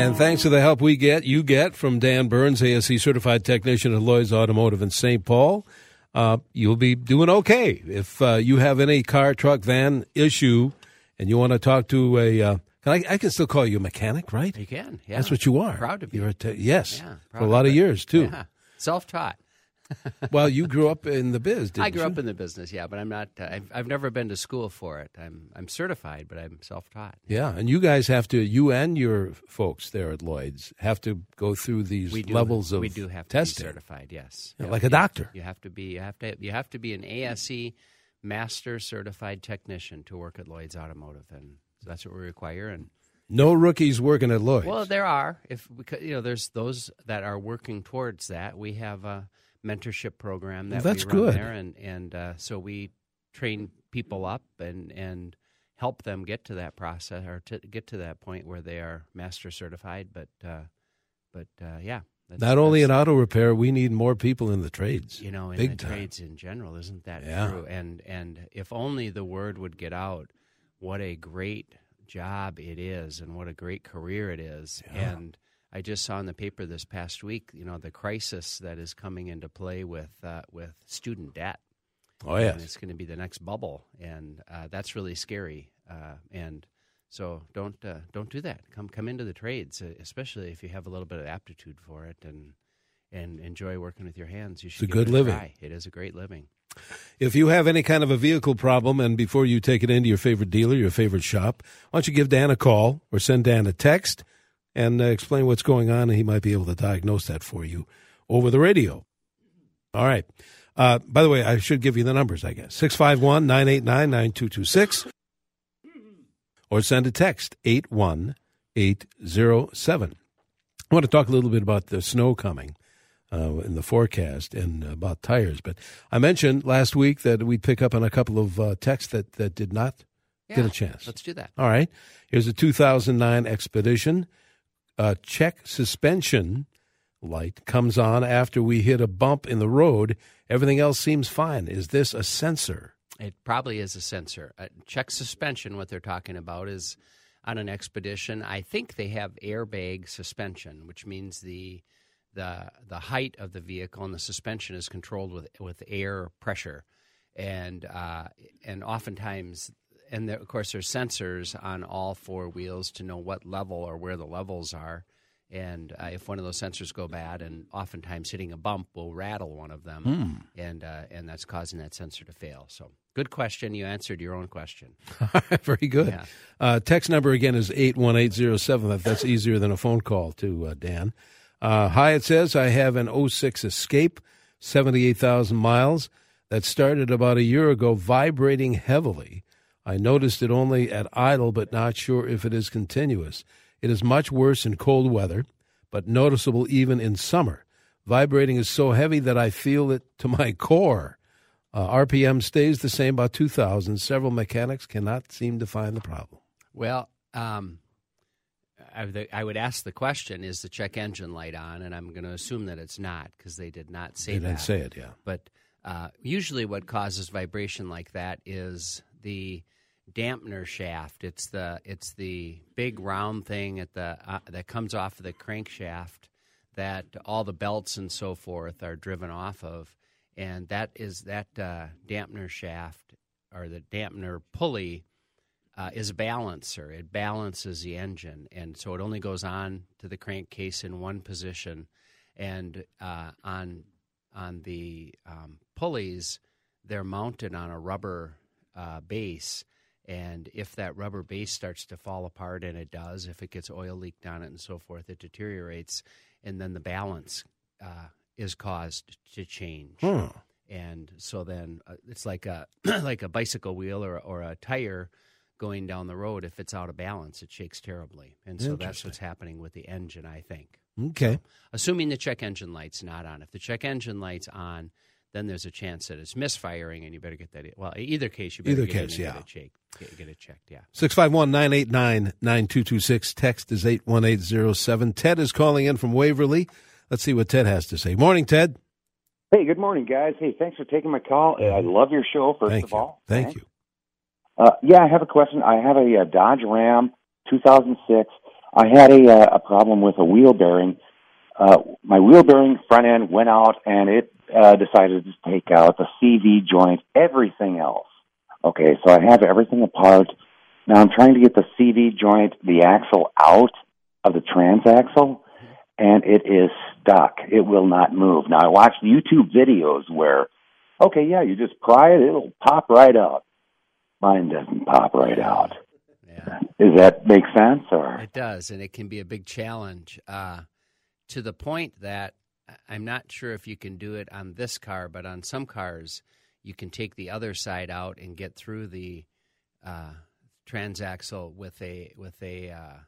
And thanks to the help we get, you get from Dan Burns, ASE certified technician at Lloyd's Automotive in St. Paul, uh, you'll be doing okay. If uh, you have any car, truck, van issue, and you want to talk to a, uh, can I, I, can still call you a mechanic, right? You can. Yeah. That's what you are. Proud to be. You're a te- yes, Yeah, for a lot of of it. years too. Yeah. Self-taught. Well, you grew up in the biz, didn't I grew you? up in the business, yeah, but I'm not. Uh, I've, I've never been to school for it. I'm I'm certified, but I'm self-taught. Yeah, and you guys have to, you and your folks there at Lloyd's have to go through these We do, levels of we do have to testing. be certified. Yes, Yeah, Yeah, like a doctor. You have to be. You have to. You have to be an ASE master certified technician to work at Lloyd's Automotive, and so that's what we require. And No rookies working at Lloyd's. well, there are if you know there's those that are working towards that. We have a mentorship program that Well, that's we run good. there, and and uh, so we train people up and and help them get to that process or to get to that point where they are master certified. But uh, but uh, yeah, that's, Not only in auto repair, we need more people in the trades. you know in big the time. trades in general, isn't that Yeah. true? And and if only the word would get out, what a great job it is, and what a great career it is, Yeah. and. I just saw in the paper this past week, you know, the crisis that is coming into play with uh, with student debt. Oh yeah, it's going to be the next bubble, and uh, that's really scary. Uh, and so don't uh, don't do that. Come come into the trades, uh, especially if you have a little bit of aptitude for it and and enjoy working with your hands. You should It's a good it living. try. It is a great living. if you have any kind of a vehicle problem, and before you take it into your favorite dealer, your favorite shop, why don't you give Dan a call or send Dan a text and uh, explain what's going on, and he might be able to diagnose that for you over the radio. All right. Uh, by the way, I should give you the numbers, I guess. 651 989 9226 or send a text 81807. I want to talk a little bit about the snow coming uh, in the forecast and about tires. But I mentioned last week that we'd pick up on a couple of uh, texts that, that did not get a chance. Let's do that. All right. Here's a 2009 Expedition. Uh, check suspension light comes on after we hit a bump in the road. Everything else seems fine. Is this a sensor? It probably is a sensor. Uh, check suspension. What they're talking about is on an expedition. I think they have airbag suspension, which means the the the height of the vehicle and the suspension is controlled with with air pressure, and uh, and oftentimes. And there, of course, there's sensors on all four wheels to know what level or where the levels are. And uh, if one of those sensors go bad, and oftentimes hitting a bump will rattle one of them, and uh, and that's causing that sensor to fail. So, good question. You answered your own question. Very good. Yeah. Uh, text number again is 81807. If That's easier than a phone call to uh, Dan. Uh, hi, it says I have an 06 Escape, 78,000 miles, that started about a year ago, vibrating heavily. I noticed it only at idle, but not sure if it is continuous. It is much worse in cold weather, but noticeable even in summer. Vibrating is so heavy that I feel it to my core. Uh, RPM stays the same, about 2,000. Several mechanics cannot seem to find the problem. Well, um, I, would- ask the question: Is the check engine light on? And I'm going to assume that it's not because they did not say They that. didn't say it, yeah. But uh, usually, what causes vibration like that is the dampener shaft. It's the it's the big round thing at the uh, that comes off of the crankshaft that all the belts and so forth are driven off of, and that is that uh, dampener shaft or the dampener pulley uh, is a balancer. It balances the engine, and so it only goes on to the crankcase in one position, and uh, on on the um, pulleys, they're mounted on a rubber uh, base. And if that rubber base starts to fall apart, and it does, if it gets oil leaked on it and so forth, it deteriorates, and then the balance uh, is caused to change Hmm. and so then uh, it's like a like a bicycle wheel or or a tire going down the road. If it's out of balance, it shakes terribly, and so that's what's happening with the engine. I think, Okay. assuming the check engine light's not on. If the check engine light's on, then there's a chance that it's misfiring, and you better get that. Well, either case, you better Either get case, yeah. it checked. Get, get it checked. Yeah. 651 989 9226. Text is 81807. Ted is calling in from Waverly. Let's see what Ted has to say. Morning, Ted. Hey, good morning, guys. Hey, thanks for taking my call. I love your show, first Thank of you. all. Thank Okay. you. Uh, yeah, I have a question. I have a, uh Dodge Ram 2006. I had a uh, a problem with a wheel bearing. Uh, my wheel bearing front end went out, and it uh, decided to take out the CV joint, everything else. Okay, so I have everything apart. Now I'm trying to get the CV joint, the axle out of the transaxle, and it is stuck. It will not move. Now I watched YouTube videos where, okay, yeah, you just pry it, it'll pop right out. Mine doesn't pop right out. Yeah. Does that make sense? Or it does, and it can be a big challenge uh, to the point that I'm not sure if you can do it on this car, but on some cars, you can take the other side out and get through the uh, transaxle with a with a uh,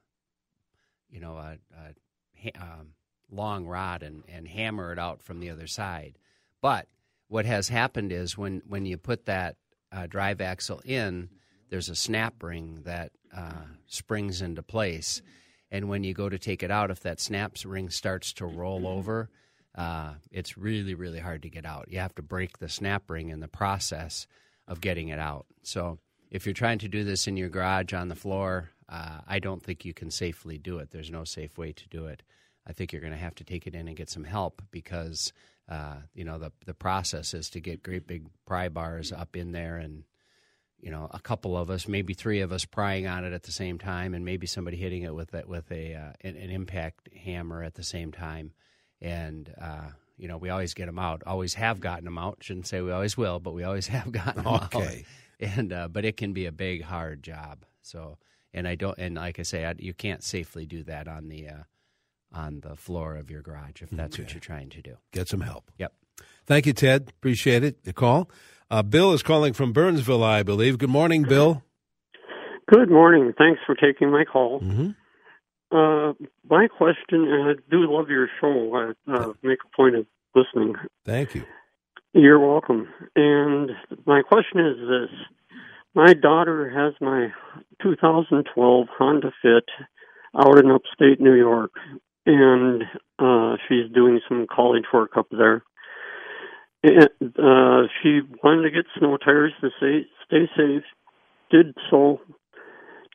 you know a, a um, long rod and, and hammer it out from the other side. But what has happened is when when you put that uh, drive axle in, there's a snap ring that uh, springs into place. And when you go to take it out, if that snap ring starts to roll over, uh, it's really, really hard to get out. You have to break the snap ring in the process of getting it out. So if you're trying to do this in your garage on the floor, uh, I don't think you can safely do it. There's no safe way to do it. I think you're going to have to take it in and get some help because uh, you know the the process is to get great big pry bars up in there and you know a couple of us, maybe three of us prying on it at the same time, and maybe somebody hitting it with it with a uh, an, an impact hammer at the same time and uh, you know we always get them out. Always have gotten them out. Shouldn't say we always will, but we always have gotten them okay. out. And uh, but it can be a big hard job. So and I don't and like I say, I, you can't safely do that on the uh, on the floor of your garage if that's okay. what you're trying to do. Get some help. Yep. Thank you, Ted. Appreciate it. The call. Uh, Bill is calling from Burnsville, I believe. Good morning, Bill. Good morning. Thanks for taking my call. Mm-hmm. Uh, my question, and I do love your show. I uh, make a point of listening. Thank you. You're welcome. And my question is this: My daughter has my 2012 Honda Fit out in upstate New York, and uh, she's doing some college work up there. And uh, she wanted to get snow tires to stay, stay safe. Did so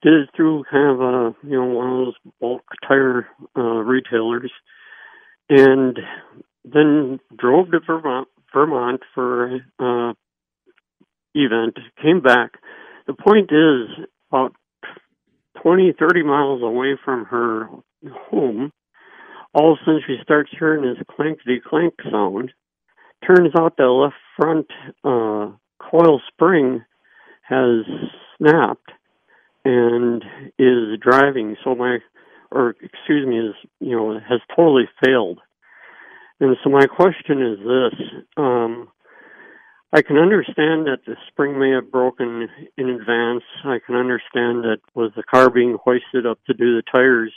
did it through kind of a you know one of those bulk tire uh, retailers, and then drove to Vermont, Vermont for uh, event. Came back. The point is about twenty, thirty miles away from her home. All of a sudden, she starts hearing this clankety clank sound. Turns out the left front uh, coil spring has snapped and is driving. So my, or excuse me, is you know has totally failed. And so my question is this: um, I can understand that the spring may have broken in advance. I can understand that with the car being hoisted up to do the tires,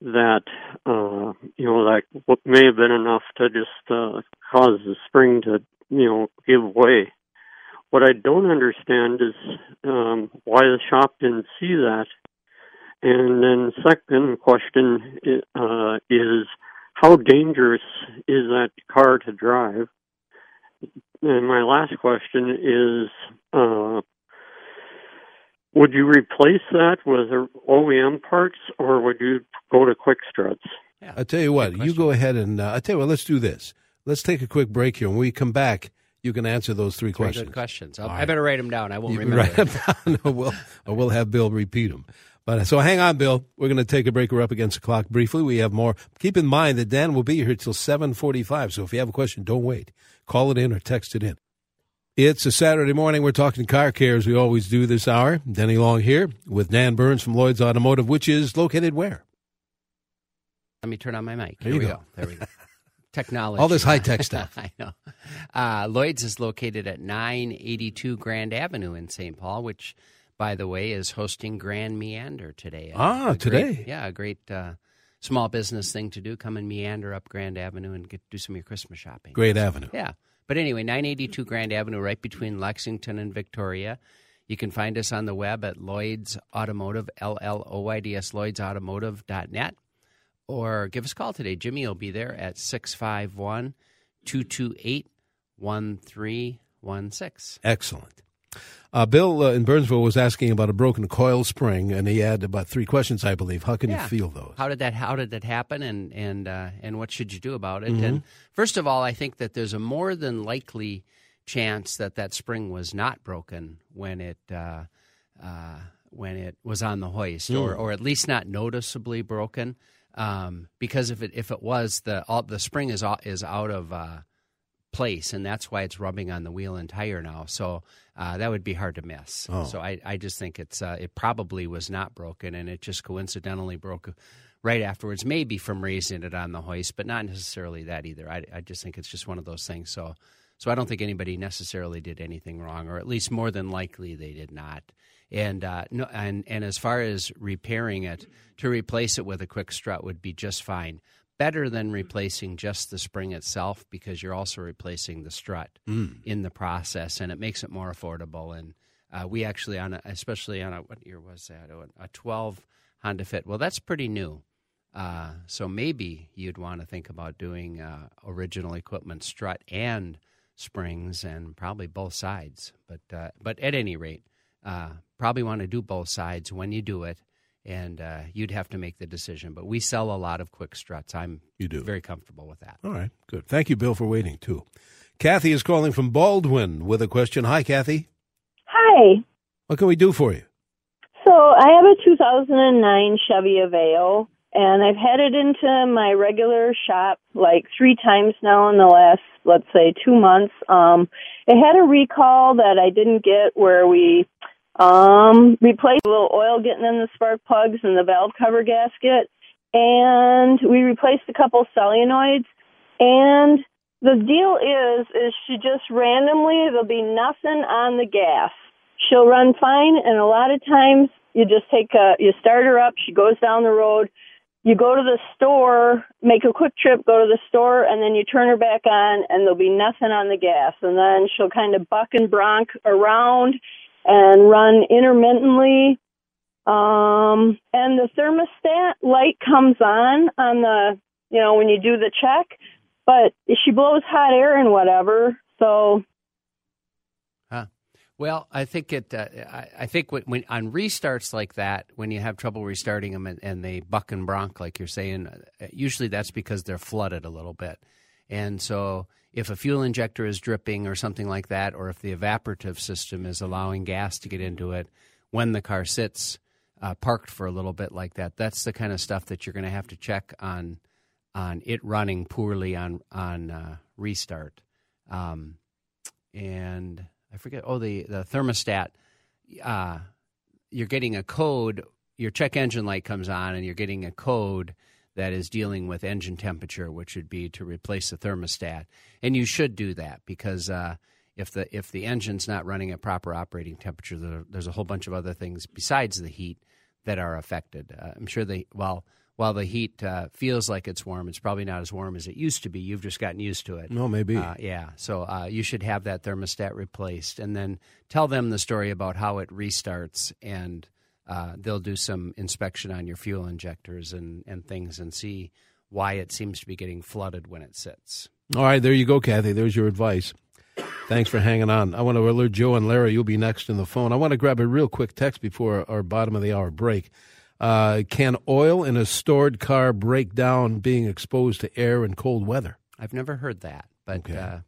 that uh, you know that what may have been enough to just uh, cause the spring to you know give way. What I don't understand is um, why the shop didn't see that. And then, second question uh, is how dangerous is that car to drive? And my last question is uh, would you replace that with OEM parts or would you go to quick struts? Yeah. I'll tell you what, you go ahead and uh, I'll tell you what, let's do this. Let's take a quick break here. When we come back, you can answer those three, three questions. Good questions. Right. I better write them down. I won't you remember. Write them down. we'll, we'll have Bill repeat them. But so hang on, Bill. We're going to take a break. We're up against the clock briefly. We have more. Keep in mind that Dan will be here till seven forty-five. So if you have a question, don't wait. Call it in or text it in. It's a Saturday morning. We're talking car care as we always do this hour. Denny Long here with Dan Burns from Lloyd's Automotive, which is located where? Let me turn on my mic. There Here we go. go. There we go. Technology. All this high tech stuff. I know. Uh, Lloyd's is located at 982 Grand Avenue in St. Paul, which, by the way, is hosting Grand Meander today. Ah, today. Great, yeah, a great uh, small business thing to do. Come and meander up Grand Avenue and get do some of your Christmas shopping. Great so, avenue. Yeah. But anyway, 982 Grand Avenue, right between Lexington and Victoria. You can find us on the web at Lloyd's Automotive, L L O I D S, lloydsautomotive.net or give us a call today. Jimmy will be there at 651 228 1316. Excellent. Uh, Bill uh, in Burnsville was asking about a broken coil spring, and he had about three questions, I believe. How can Yeah. you feel those? How did that How did that happen, and and uh, and what should you do about it? Mm-hmm. And first of all, I think that there's a more than likely chance that that spring was not broken when it uh, uh, when it was on the hoist, or Hmm. or at least not noticeably broken. Um, because if it if it was the all, the spring is out, is out of uh, place, and that's why it's rubbing on the wheel and tire now. So uh, that would be hard to miss. Oh. So I, I just think it's uh, it probably was not broken, and it just coincidentally broke right afterwards. Maybe from raising it on the hoist, but not necessarily that either. I, I just think it's just one of those things. So so I don't think anybody necessarily did anything wrong, or at least more than likely they did not. And uh, no, and and as far as repairing it, to replace it with a quick strut would be just fine. Better than replacing just the spring itself because you're also replacing the strut in the process, and it makes it more affordable. And uh, we actually on a, especially on a what year was that? Oh, A 12 Honda Fit. Well, that's pretty new. Uh, so maybe you'd want to think about doing uh, original equipment strut and springs, and probably both sides. But uh, but at any rate, uh, probably want to do both sides when you do it, and uh, you'd have to make the decision. But we sell a lot of quick struts. I'm You do. very comfortable with that. All right, good. Thank you, Bill, for waiting, too. Kathy is calling from Baldwin with a question. Hi, Kathy. Hi. What can we do for you? So I have a 2009 Chevy Aveo, and I've had it into my regular shop like three times now in the last, let's say, two months. Um, it had a recall that I didn't get where we um, replaced a little oil getting in the spark plugs and the valve cover gasket, and we replaced a couple solenoids. And the deal is, is she just randomly there'll be nothing on the gas. She'll run fine, and a lot of times you just take a, you start her up. She goes down the road. You go to the store, make a quick trip, go to the store, and then you turn her back on, and there'll be nothing on the gas. And then she'll kind of buck and bronc around and run intermittently. Um, and the thermostat light comes on on the, you know, when you do the check, but she blows hot air and whatever. So Well, I think it. Uh, I, I think when, when on restarts like that, when you have trouble restarting them and, and they buck and bronk, like you're saying, uh, usually that's because they're flooded a little bit. And so, if a fuel injector is dripping or something like that, or if the evaporative system is allowing gas to get into it when the car sits uh, parked for a little bit like that, that's the kind of stuff that you're going to have to check on on it running poorly on on uh, restart. Um, and I forget. Oh, the the thermostat. Uh, you're getting a code. Your check engine light comes on, and you're getting a code that is dealing with engine temperature, which would be to replace the thermostat. And you should do that because uh, if the if the engine's not running at proper operating temperature, there, there's a whole bunch of other things besides the heat that are affected. Uh, I'm sure they well. While the heat uh, feels like it's warm, it's probably not as warm as it used to be. You've just gotten used to it. No, maybe. Uh, yeah. So uh, you should have that thermostat replaced, and then tell them the story about how it restarts, and uh, they'll do some inspection on your fuel injectors and, and things, and see why it seems to be getting flooded when it sits. All right, there you go, Kathy. There's your advice. Thanks for hanging on. I want to alert Joe and Larry. You'll be next in the phone. I want to grab a real quick text before our bottom of the hour break. Uh, can oil in a stored car break down being exposed to air and cold weather? I've never heard that, but, Okay. uh,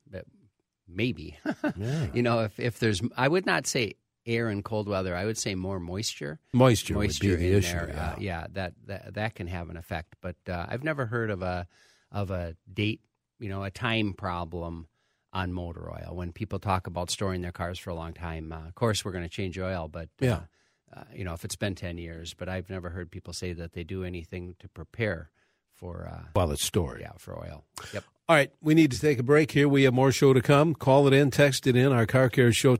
maybe. Yeah. you know, if if there's, I would not say air and cold weather. I would say more moisture. Moisture, moisture would be the issue. there. yeah. Uh, yeah, that, that that can have an effect. But uh, I've never heard of a of a date, you know, a time problem on motor oil. When people talk about storing their cars for a long time, uh, of course we're going to change oil, but uh, Yeah. uh, you know, if it's been ten years, but I've never heard people say that they do anything to prepare for uh, While it's stored. yeah for oil. Yep. All right, we need to take a break here. We have more show to come. Call it in, text it in, our Car Care Show.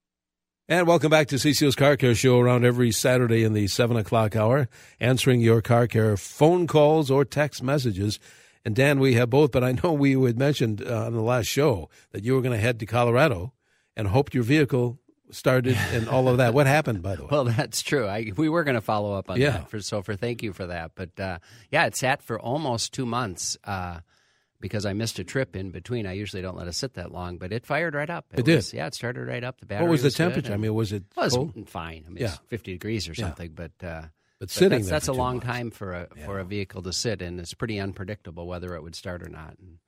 And welcome back to CCO's Car Care Show around every Saturday in the 7 o'clock hour, answering your car care phone calls or text messages. And Dan, we have both, but I know we had mentioned uh, on the last show that you were going to head to Colorado and hoped your vehicle started and all of that. What happened, by the way? Well, that's true. I, we were going to follow up on Yeah. that. For, so, for thank you for that. But uh, yeah, it sat for almost two months. Uh, because I missed a trip in between. I usually don't let it sit that long, but it fired right up. It did? was- Yeah, it started right up. The battery. What was the temperature? I mean, was it Well, it cold? was fine. I mean, Yeah. it's 50 degrees or Yeah. something, but, uh, But but sitting that's, there that's a long months. time for a for a vehicle to sit, and it's pretty unpredictable whether it would start or not. And,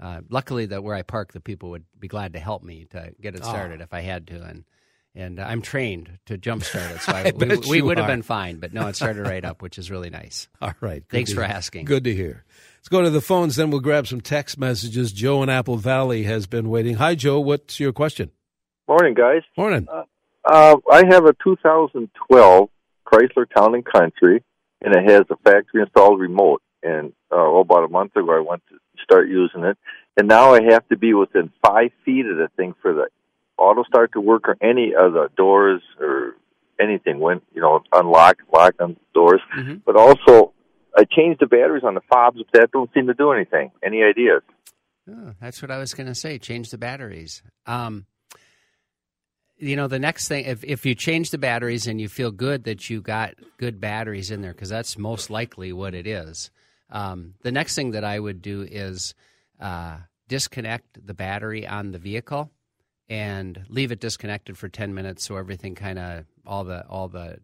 uh, luckily, that where I park, the people would be glad to help me to get it Ah. started if I had to, and and I'm trained to jumpstart it, so I, I we, we you would have been fine. But no, it started right up, which is really nice. All right. Thanks for hear. asking. Good to hear. Let's go to the phones, then we'll grab some text messages. Joe in Apple Valley has been waiting. Hi, Joe. What's your question? Morning, guys. Morning. Uh, I have a 2012 Chrysler Town and Country, and it has a factory installed remote. And uh, oh, about a month ago, I went to start using it, and now I have to be within five feet of the thing for the auto start to work or any of the doors or anything when you know unlock, lock on doors. Mhm. But also, I changed the batteries on the fobs, but that don't seem to do anything. Any ideas? Oh, that's what I was going to say. Change the batteries. Um, you know, the next thing, if, if you change the batteries and you feel good that you got good batteries in there, because that's most likely what it is, um, the next thing that I would do is uh, disconnect the battery on the vehicle and leave it disconnected for 10 minutes so everything kind of, all the, all the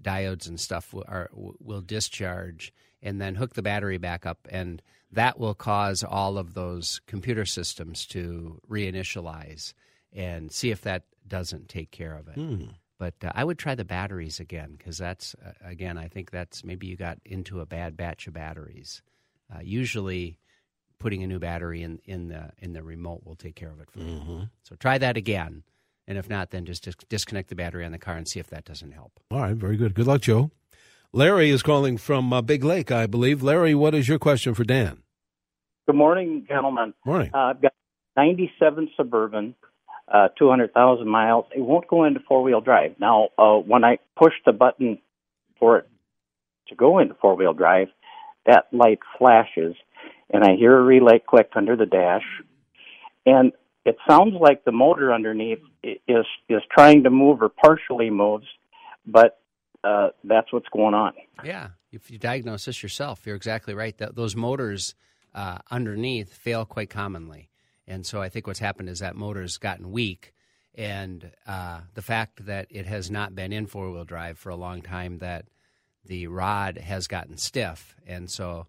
diodes and stuff will, are, will discharge and then hook the battery back up. And that will cause all of those computer systems to reinitialize and see if that doesn't take care of it. Hmm. but uh, i would try the batteries again because that's uh, again i think that's maybe you got into a bad batch of batteries. Uh, usually putting a new battery in, in the in the remote will take care of it for you Mm-hmm. so try that again and if not then just dis- disconnect the battery on the car and see if that doesn't help All right. Very good. Good luck, Joe. Larry is calling from uh, Big Lake, I believe. Larry, what is your question for Dan? Good morning, gentlemen. Morning. Uh, I've got 97 Suburban, uh, 200,000 miles. It won't go into four wheel drive. Now, uh, when I push the button for it to go into four wheel drive, that light flashes, and I hear a relay click under the dash, and it sounds like the motor underneath is is trying to move or partially moves, but uh, that's what's going on. Yeah, if you diagnose this yourself, you're exactly right. That those motors uh, underneath fail quite commonly, and so I think what's happened is that motor's gotten weak, and uh, the fact that it has not been in four wheel drive for a long time, that the rod has gotten stiff, and so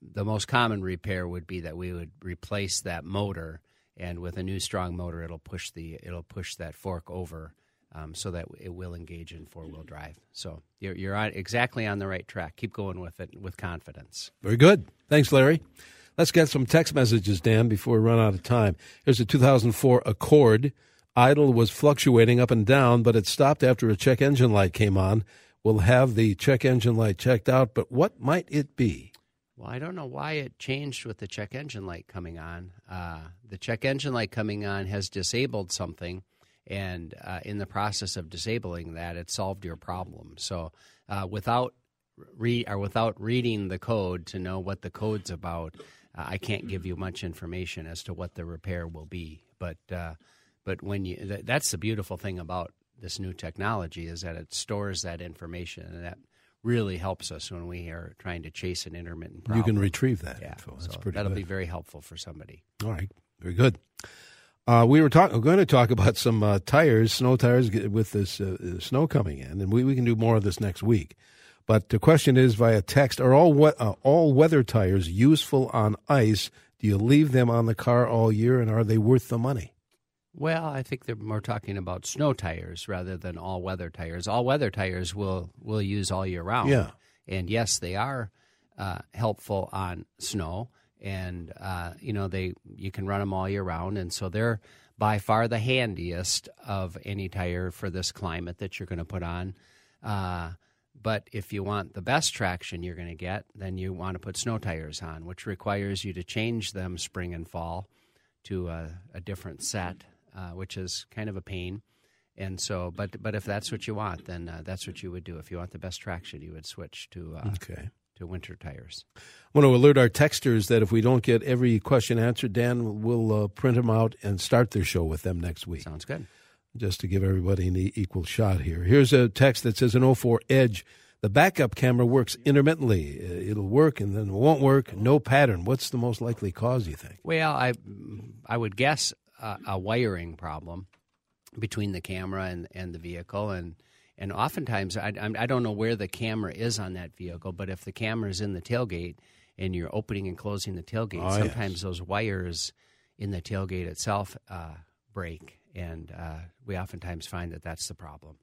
the most common repair would be that we would replace that motor, and with a new strong motor, it'll push the it'll push that fork over um, so that it will engage in four wheel drive. So you're, you're on, exactly on the right track. Keep going with it with confidence. Very good. Thanks, Larry. Let's get some text messages, Dan, before we run out of time. Here's a 2004 Accord. Idle was fluctuating up and down, but it stopped after a check engine light came on. We'll have the check engine light checked out, but what might it be? Well, I don't know why it changed with the check engine light coming on. Uh, the check engine light coming on has disabled something, and uh, in the process of disabling that, it solved your problem. So, uh, without re- or without reading the code to know what the code's about, uh, I can't give you much information as to what the repair will be. But uh, but when you th- that's the beautiful thing about this new technology is that it stores that information, and that really helps us when we are trying to chase an intermittent problem. You can retrieve that Yeah, info. That's so pretty that'll good. be very helpful for somebody. All right, very good. Uh, we were talking. We're going to talk about some uh, tires, snow tires, with this uh, uh, snow coming in, and we, we can do more of this next week. But the question is via text: Are all we- uh, all weather tires useful on ice? Do you leave them on the car all year, and are they worth the money? Well, I think they're more talking about snow tires rather than all weather tires. All weather tires will will use all year round. Yeah. and yes, they are uh, helpful on snow, and uh, you know they you can run them all year round, and so they're by far the handiest of any tire for this climate that you're going to put on. Uh, but if you want the best traction you're going to get, then you want to put snow tires on, which requires you to change them spring and fall to a, a different set, uh, which is kind of a pain. And so, but but if that's what you want, then uh, that's what you would do. If you want the best traction, you would switch to uh, Okay. to winter tires. I want to alert our texters that if we don't get every question answered, Dan will uh, print them out and start their show with them next week. Sounds good. just to give everybody an equal shot here. Here's a text that says an 04 Edge The backup camera works intermittently. Uh, It'll work and then it won't work. No pattern. What's the most likely cause, you think? Well, I I would guess a, a wiring problem between the camera and, and the vehicle, and and oftentimes I I'm- don't know where the camera is on that vehicle, but if the camera is in the tailgate and you're opening and closing the tailgate, Oh, yes. sometimes those wires in the tailgate itself uh, break, and uh, we oftentimes find that that's the problem.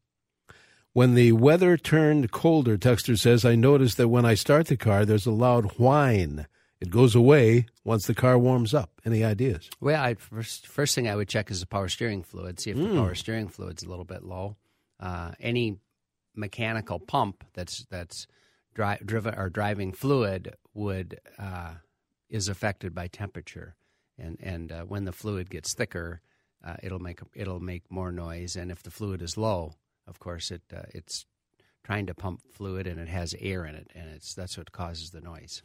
When the weather turned colder, Texter says, I noticed that when I start the car, there's a loud whine. It goes away once the car warms up. Any ideas? Well, I first first thing I would check is the power steering fluid. See if the power steering fluid's a little bit low. Uh, any mechanical pump that's that's dri- driven or driving fluid would uh, is affected by temperature, and and uh, when the fluid gets thicker, uh, it'll make it'll make more noise. And if the fluid is low, of course it uh, it's trying to pump fluid and it has air in it, and it's that's what causes the noise.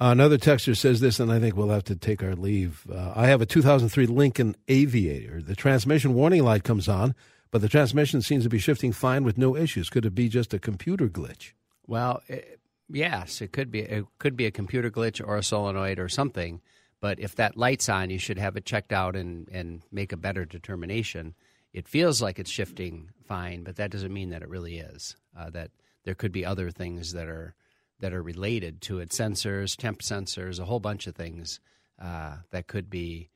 Another texter says this, and I think we'll have to take our leave. Uh, I have a 2003 Lincoln Aviator. The transmission warning light comes on, but the transmission seems to be shifting fine with no issues. Could it be just a computer glitch? Well, it, yes, it could be. It could be a computer glitch or a solenoid or something. But if that light's on, you should have it checked out and, and make a better determination. It feels like it's shifting fine, but that doesn't mean that it really is. Uh, that there could be other things that are that are related to it, sensors, temp sensors, a whole bunch of things uh, that could be.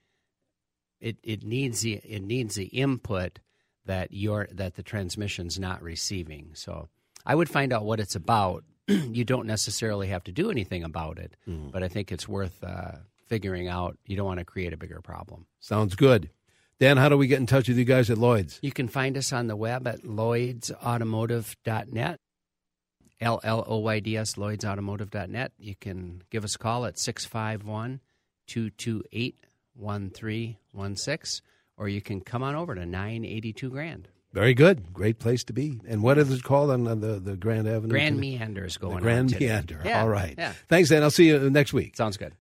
It, it needs the it needs the input that your that the transmission's not receiving. So I would find out what it's about. you don't necessarily have to do anything about it, but I think it's worth uh, figuring out. You don't want to create a bigger problem. Sounds good. Dan, how do we get in touch with you guys at Lloyd's? You can find us on the web at lloydsautomotive.net. L L O Y D S, lloydsautomotive.net. You can give us a call at 651 228 1316, or you can come on over to 982 Grand. Very good. Great place to be. And what is it called on, the, the Grand Avenue? Grand Meander is going The Grand. Meander. Yeah, All right. Yeah. Thanks, Dan. I'll see you next week. Sounds good.